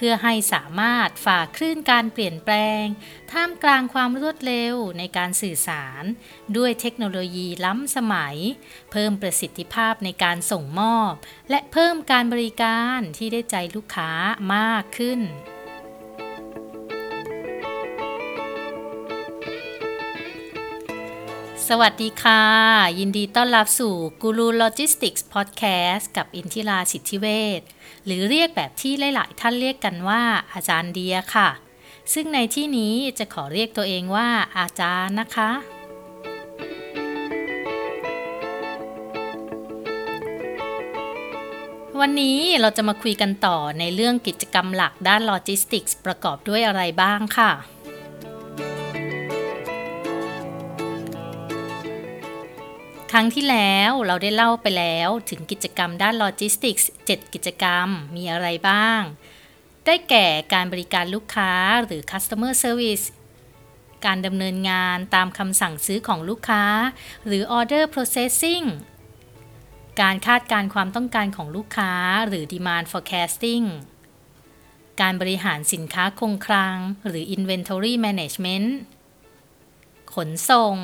เพื่อให้สามารถฝ่าคลื่นการเปลี่ยนแปลง ท่ามกลางความรวดเร็วในการสื่อสาร ด้วยเทคโนโลยีล้ำสมัย เพิ่มประสิทธิภาพในการส่งมอบ และเพิ่มการบริการที่ได้ใจลูกค้ามากขึ้น สวัสดีค่ะ ยินดีต้อนรับสู่กูรูโลจิสติกส์พอดแคสต์กับอินทิราสิทธิเวชหรือเรียกแบบที่หลาย ๆ ท่านเรียกกันว่าอาจารย์เดียค่ะ ซึ่งในที่นี้จะขอเรียกตัวเองว่าอาจารย์นะคะ วันนี้เราจะมาคุยกันต่อในเรื่องกิจกรรมหลักด้านโลจิสติกส์ประกอบด้วยอะไรบ้างค่ะ ครั้งที่แล้วเราได้เล่าไปแล้วถึงกิจกรรมด้านโลจิสติกส์7กิจกรรมมีอะไรบ้าง ได้แก่การบริการลูกค้าหรือ customer service การดำเนินงานตามคำสั่งซื้อของลูกค้า หรือ order processing การคาดการความต้องการของลูกค้าหรือ demand forecasting การบริหารสินค้าคงคลัง หรือ inventory management ขนส่ง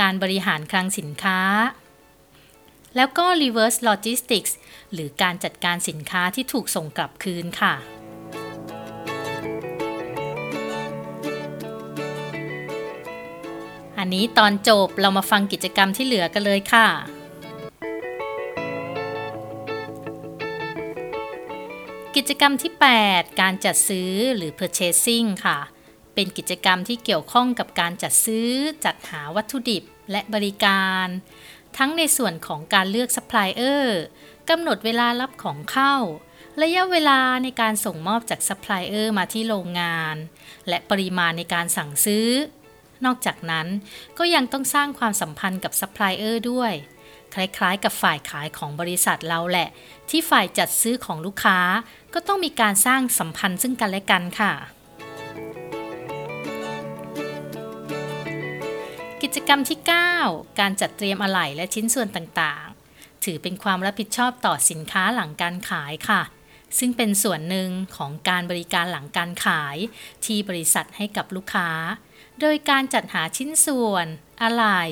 การบริหารคลังสินค้า แล้วก็ reverse logistics หรือการจัดการสินค้าที่ถูกส่งกลับคืนค่ะ อันนี้ตอนจบเรามาฟังกิจกรรมที่เหลือกันเลยค่ะ กิจกรรมที่ 8 การจัดซื้อหรือ purchasing ค่ะ เป็นกิจกรรมที่เกี่ยวข้องกับการจัดซื้อ จัดหาวัตถุดิบและบริการ ทั้งในส่วนของการเลือกซัพพลายเออร์กำหนดเวลารับของเข้า ระยะเวลาในการส่งมอบจากซัพพลายเออร์มาที่โรงงาน และปริมาณในการสั่งซื้อ นอกจากนั้นก็ยังต้องสร้างความสัมพันธ์กับซัพพลายเออร์ด้วย คล้ายๆ กับฝ่ายขายของบริษัทเราแหละ ที่ฝ่ายจัดซื้อของลูกค้าก็ต้องมีการสร้างสัมพันธ์ซึ่งกันและกันค่ะ กิจกรรมที่ 9 การจัดเตรียมอะไหล่และชิ้นส่วนต่างๆ ถือเป็นความรับผิดชอบต่อสินค้าหลังการขายค่ะ ซึ่งเป็นส่วนหนึ่งของการบริการหลังการขาย ที่บริษัทให้กับลูกค้า โดยการจัดหาชิ้นส่วน อะไหล่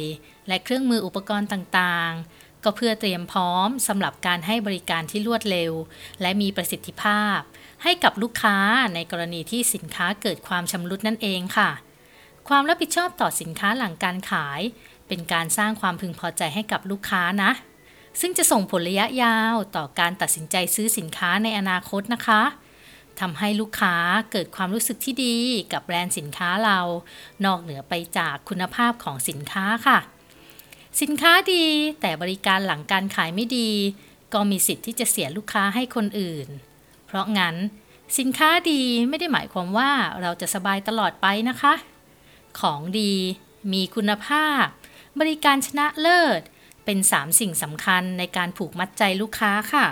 และเครื่องมืออุปกรณ์ต่างๆ ก็เพื่อเตรียมพร้อมสำหรับการให้บริการที่รวดเร็ว และมีประสิทธิภาพ ให้กับลูกค้าในกรณีที่สินค้าเกิดความชำรุดนั่นเองค่ะ ความรับผิดชอบต่อสินค้าหลังการขาย เป็นการสร้างความพึงพอใจให้กับลูกค้านะ ซึ่งจะส่งผลระยะยาวต่อการตัดสินใจซื้อสินค้าในอนาคตนะคะทำให้ลูกค้าเกิดความรู้สึกที่ดีกับแบรนด์สินค้าเรา นอกเหนือไปจากคุณภาพของสินค้าค่ะ สินค้าดีแต่บริการหลังการขายไม่ดี ก็มีสิทธิ์ที่จะเสียลูกค้าให้คนอื่น เพราะงั้น สินค้าดีไม่ได้หมายความว่าเราจะสบายตลอดไปนะคะ ของดี มีคุณภาพ บริการชนะเลิศ เป็น 3 สิ่งสำคัญในการผูกมัดใจลูกค้าค่ะ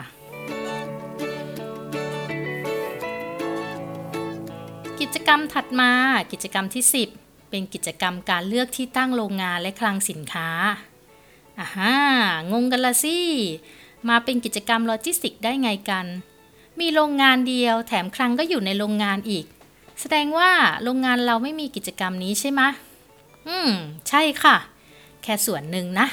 กิจกรรมถัดมา กิจกรรมที่ 10 เป็นกิจกรรมการเลือกที่ตั้งโรงงานและคลังสินค้าอ่าฮะงงกันละสิ มาเป็นกิจกรรมโลจิสติกได้ไงกัน มีโรงงานเดียวแถมคลังก็อยู่ในโรงงานอีก แสดงว่าโรงงานเราไม่มีกิจกรรมนี้ใช่ไหมอืม ใช่ค่ะ แค่ส่วนหนึ่งนะ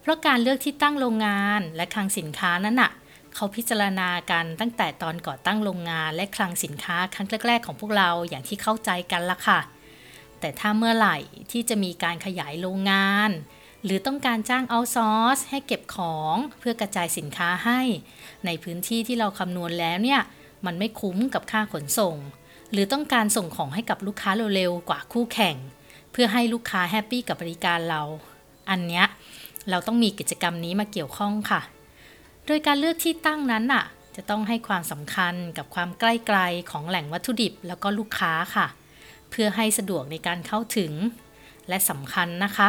เพราะการเลือกที่ตั้งโรงงานและคลังสินค้านั้นน่ะ เขาพิจารณากันตั้งแต่ตอนก่อตั้งโรงงานและคลังสินค้าครั้งแรกๆของพวกเราอย่างที่เข้าใจกันละค่ะ แต่ถ้าเมื่อไหร่ที่จะมีการขยายโรงงาน หรือต้องการจ้าง outsource ให้เก็บของเพื่อกระจายสินค้าให้ ในพื้นที่ที่เราคำนวณแล้วเนี่ย มันไม่คุ้มกับค่าขนส่ง หรือต้องการส่งของให้กับลูกค้าเร็วๆกว่าคู่แข่ง เพื่อให้ลูกค้า happy กับบริการเรา อันเนี้ยเราต้องมีกิจกรรมนี้มาเกี่ยวข้องค่ะ โดยการเลือกที่ตั้งนั้นน่ะ จะต้องให้ความสำคัญกับความใกล้ไกลของแหล่งวัตถุดิบแล้วก็ลูกค้าค่ะ เพื่อให้สะดวกในการเข้าถึง และสำคัญนะคะ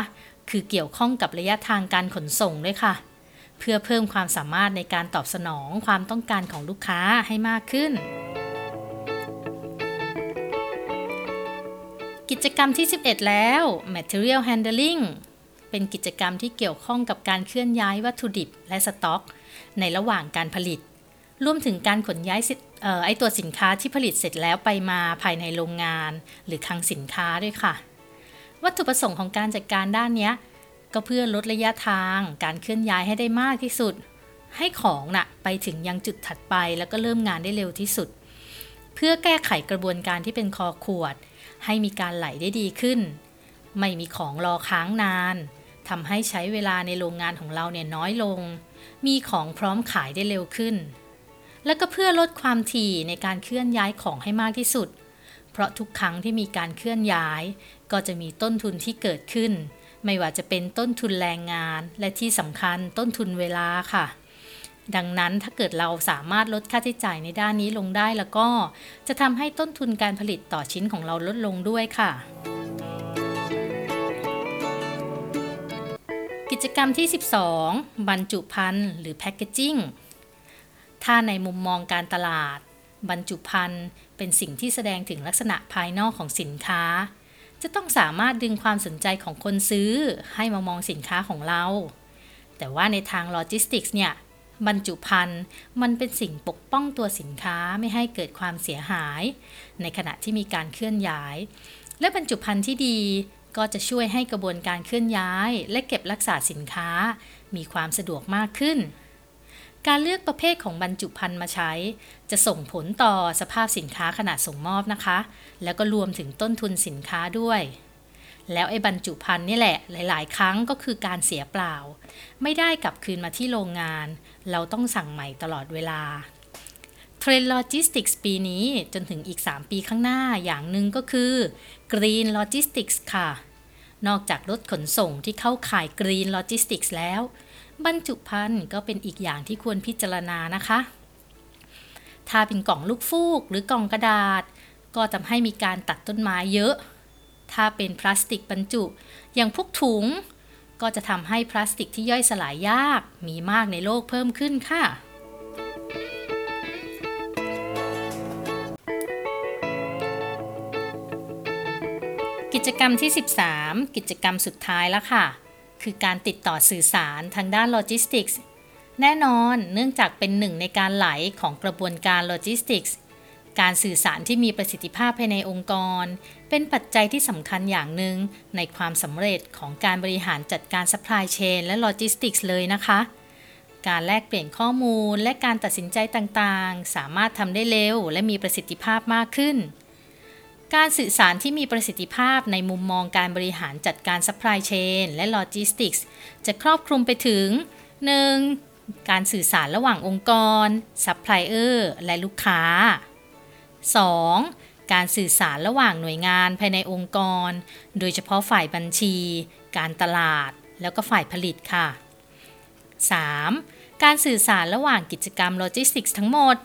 คือเกี่ยวข้องกับระยะทางการขนส่งด้วยค่ะ เพื่อเพิ่มความสามารถในการตอบสนองความต้องการของลูกค้าให้มากขึ้น จกรรมที่ 11 แล้ว Material Handling เป็นกิจกรรมที่เกี่ยวข้องกับการเคลื่อนย้ายวัตถุดิบและสต็อก ในระหว่างการผลิต รวมถึงการขนย้ายออไอตัวสินค้าที่ผลิตเสร็จแล้วไปมาภายในโรงงาน หรือคลังสินค้าด้วยค่ะ วัตถุประสงค์ของการจัดการด้านนี้ก็เพื่อลดระยะทาง การเคลื่อนย้ายให้ได้มากที่สุด ให้ของนะ่ะไปถึงยังจุดถัดไปแล้วก็เริ่มงานได้เร็วที่สุด เพื่อแก้ไขกระบวนการที่เป็นคอขวด ให้มีการไหลได้ดีขึ้น ไม่มีของรอค้างนานทำให้ใช้เวลาในโรงงานของเราเนี่ยน้อยลง มีของพร้อมขายได้เร็วขึ้น และก็เพื่อลดความถี่ในการเคลื่อนย้ายของให้มากที่สุด เพราะทุกครั้งที่มีการเคลื่อนย้าย ก็จะมีต้นทุนที่เกิดขึ้น ไม่ว่าจะเป็นต้นทุนแรงงาน และที่สำคัญต้นทุนเวลาค่ะ ดังนั้นถ้าเกิดเราสามารถลดค่าใช้จ่ายในด้านนี้ลงได้แล้วก็ จะทำให้ต้นทุนการผลิตต่อชิ้นของเราลดลงด้วยค่ะกิจกรรมที่ 12 บรรจุภัณฑ์หรือแพคเกจิ้ง ถ้าในมุมมองการตลาด บรรจุภัณฑ์เป็นสิ่งที่แสดงถึงลักษณะภายนอกของสินค้า จะต้องสามารถดึงความสนใจของคนซื้อให้มามองสินค้าของเรา แต่ว่าในทางโลจิสติกส์เนี่ย บรรจุภัณฑ์มันเป็นสิ่งปกป้องตัวสินค้าไม่ให้เกิดความเสียหาย ในขณะที่มีการเคลื่อนย้าย และบรรจุภัณฑ์ที่ดีก็จะช่วยให้กระบวนการเคลื่อนย้าย และเก็บรักษาสินค้า มีความสะดวกมากขึ้น การเลือกประเภทของบรรจุภัณฑ์มาใช้ จะส่งผลต่อสภาพสินค้าขนาดส่งมอบนะคะ แล้วก็รวมถึงต้นทุนสินค้าด้วย แล้วไอ้บรรจุภัณฑ์นี่แหละ หลาย ๆ ครั้งก็คือการเสียเปล่า ไม่ได้กลับคืนมาที่โรงงาน เราต้องสั่งใหม่ตลอดเวลาเทรนด์โลจิสติกส์ปีนี้จนถึงอีก 3 ปีข้างหน้าอย่างหนึ่งก็คือ Green Logistics ค่ะ นอกจากรถขนส่งที่เข้าข่าย Green Logistics แล้ว บรรจุภัณฑ์ก็เป็นอีกอย่างที่ควรพิจารณานะคะ ถ้าเป็นกล่องลูกฟูกหรือกล่องกระดาษ ก็ทำให้มีการตัดต้นไม้เยอะ ถ้าเป็นพลาสติกบรรจุ อย่างพวกถุง ก็จะทำให้พลาสติกที่ย่อยสลายยากมีมากในโลกเพิ่มขึ้นค่ะกิจกรรมที่ 13 กิจกรรมสุดท้ายแล้วค่ะ คือการติดต่อสื่อสารทางด้านโลจิสติกส์ แน่นอนเนื่องจากเป็นหนึ่งในการไหลของกระบวนการโลจิสติกส์ การสื่อสารที่มีประสิทธิภาพภายในองค์กร เป็นปัจจัยที่สำคัญอย่างหนึ่งในความสำเร็จของการบริหารจัดการ supply chain และโลจิสติกส์เลยนะคะ การแลกเปลี่ยนข้อมูลและการตัดสินใจต่างๆ สามารถทำได้เร็วและมีประสิทธิภาพมากขึ้น การสื่อสารที่มีประสิทธิภาพในมุมมองการบริหารจัดการ supply chain และ logistics จะครอบคลุมไปถึง 1. การสื่อสารระหว่างองค์กร supplier และลูกค้า 2. การสื่อสารระหว่างหน่วยงานภายในองค์กร โดยเฉพาะฝ่ายบัญชี การตลาด แล้วก็ฝ่ายผลิตค่ะ 3. การสื่อสารระหว่างกิจกรรมโลจิสติกส์ทั้งหมด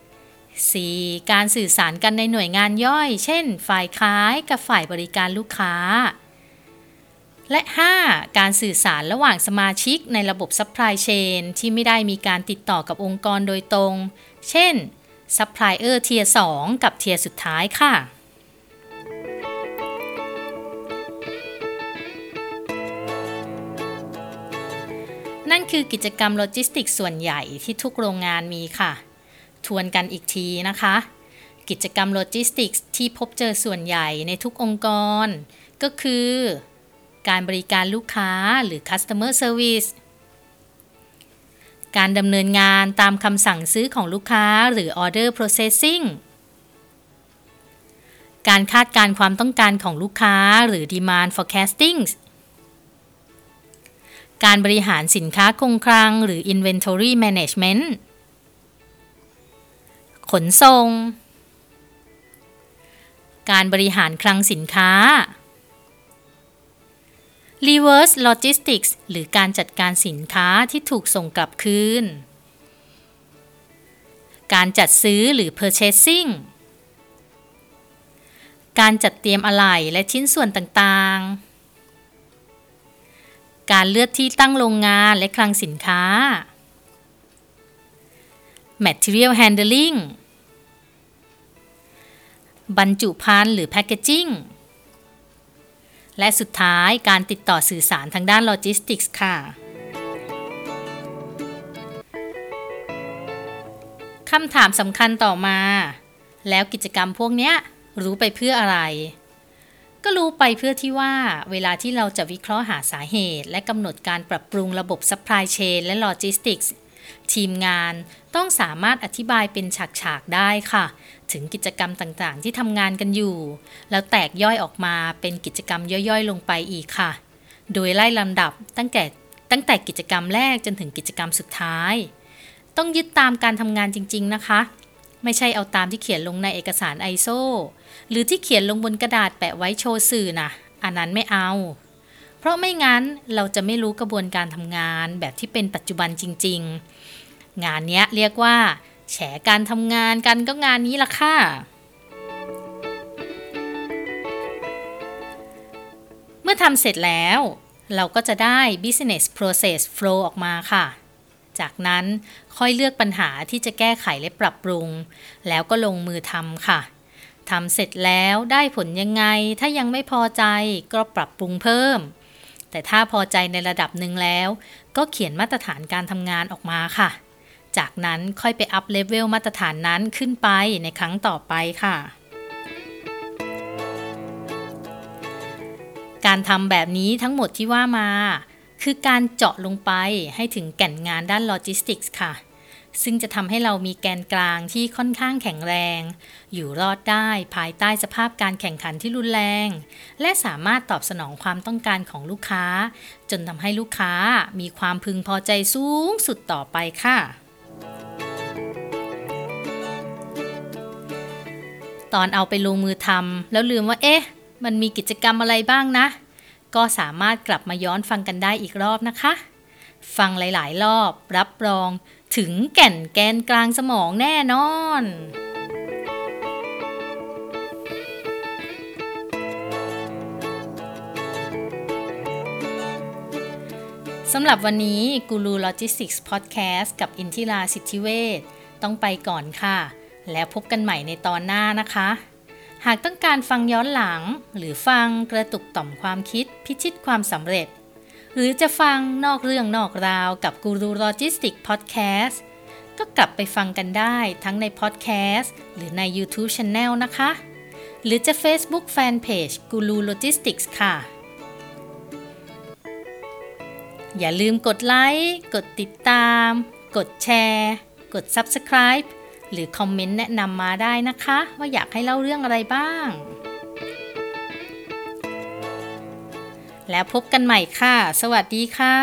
4. การสื่อสารกันในหน่วยงานย่อย เช่น ฝ่ายขายกับฝ่ายบริการลูกค้า และ 5. การสื่อสารระหว่างสมาชิกในระบบ supply chain ที่ไม่ได้มีการติดต่อกับองค์กรโดยตรง เช่น ซัพพลายเออร์ tier 2กับ tier สุดท้ายค่ะ นั่นคือกิจกรรมโลจิสติกส์ส่วนใหญ่ที่ทุกโรงงานมีค่ะ ทวนกันอีกทีนะคะ กิจกรรมโลจิสติกส์ที่พบเจอส่วนใหญ่ในทุกองค์กร ก็คือ การบริการลูกค้าหรือ customer service การดำเนินงานตามคำสั่งซื้อของลูกค้าหรือ order processing การคาดการความต้องการของลูกค้าหรือ demand forecasting การบริหารสินค้าคงคลังหรือ inventory management ขนส่ง การบริหารคลังสินค้า reverse logistics หรือการจัดการสินค้าที่ถูกส่งกลับคืน การจัดซื้อหรือ purchasing การจัดเตรียมอะไหล่และชิ้นส่วนต่างๆ การเลือกที่ตั้งโรงงานและคลังสินค้า material handling บรรจุภัณฑ์หรือ packaging และสุดท้ายการติดต่อสื่อสารทางด้านโลจิสติกส์ค่ะคำถามสำคัญต่อมา แล้วกิจกรรมพวกเนี้ยรู้ไปเพื่ออะไร ก็รู้ไปเพื่อที่ว่าเวลาที่เราจะวิเคราะห์หาสาเหตุ และกำหนดการปรับปรุงระบบ supply chain และ logistics ทีมงานต้องสามารถอธิบายเป็นฉากๆได้ค่ะ ถึงกิจกรรมต่างๆ ที่ทำงานกันอยู่ แล้วแตกย่อยออกมาเป็นกิจกรรมย่อยๆ ลงไปอีกค่ะ โดยไล่ลำดับตั้งแต่ตั้งแต่กิจกรรมแรกจนถึงกิจกรรมสุดท้าย ต้องยึดตามการทำงานจริง ๆ นะคะ ไม่ใช่เอาตามที่เขียนลงในเอกสาร ISO หรือที่เขียนลงบนกระดาษแปะไว้โชว์สื่อนะอันนั้นไม่เอา เพราะไม่งั้นเราจะไม่รู้กระบวนการทำงานแบบที่เป็นปัจจุบันจริง ๆ งานนี้เรียกว่า แฉการทำงานกันก็งานนี้ละค่ะ เมื่อทำเสร็จแล้ว เราก็จะได้ business process flow ออกมาค่ะ จากนั้นค่อยเลือกปัญหาที่จะแก้ไขและปรับปรุง แล้วก็ลงมือทำค่ะทำเสร็จแล้วได้ผลยังไง ถ้ายังไม่พอใจก็ปรับปรุงเพิ่ม แต่ถ้าพอใจในระดับหนึ่งแล้ว ก็เขียนมาตรฐานการทำงานออกมาค่ะ จากนั้นค่อยไป up level มาตรฐานนั้นขึ้นไปในครั้งต่อไปค่ะ การทำแบบนี้ทั้งหมดที่ว่ามา คือการเจาะลงไปให้ถึงแก่นงานด้านโลจิสติกส์ค่ะ ซึ่งจะทำให้เรามีแกนกลางที่ค่อนข้างแข็งแรง อยู่รอดได้ภายใต้สภาพการแข่งขันที่รุนแรง และสามารถตอบสนองความต้องการของลูกค้า จนทำให้ลูกค้ามีความพึงพอใจสูงสุดต่อไปค่ะ ตอนเอาไปลงมือทำแล้วลืมว่าเอ๊ะ มันมีกิจกรรมอะไรบ้างนะ ก็สามารถกลับมาย้อนฟังกันได้อีกรอบนะคะ ฟังหลาย ๆ รอบรับรองถึงแก่นแกนกลางสมองแน่นอนสำหรับวันนี้กูรูโลจิสติกส์พอดแคสต์กับอินทิราสิทธิเวชต้องไปก่อนค่ะ แล้วพบกันใหม่ในตอนหน้านะคะ หากต้องการฟังย้อนหลัง หรือฟังกระตุกต่อมความคิดพิชิตความสำเร็จ หรือจะฟังนอกเรื่องนอกราวกับกูรูโลจิสติกส์พอดแคสต์ก็กลับไปฟังกันได้ทั้งในพอดแคสต์หรือใน YouTube Channel นะคะ หรือจะ Facebook Fanpage Guru Logistics ค่ะ อย่าลืมกดไลค์ กดติดตาม กดแชร์ กด Subscribe หรือคอมเมนต์แนะนำมาได้นะคะ ว่าอยากให้เล่าเรื่องอะไรบ้าง แล้วพบกันใหม่ค่ะ สวัสดีค่ะ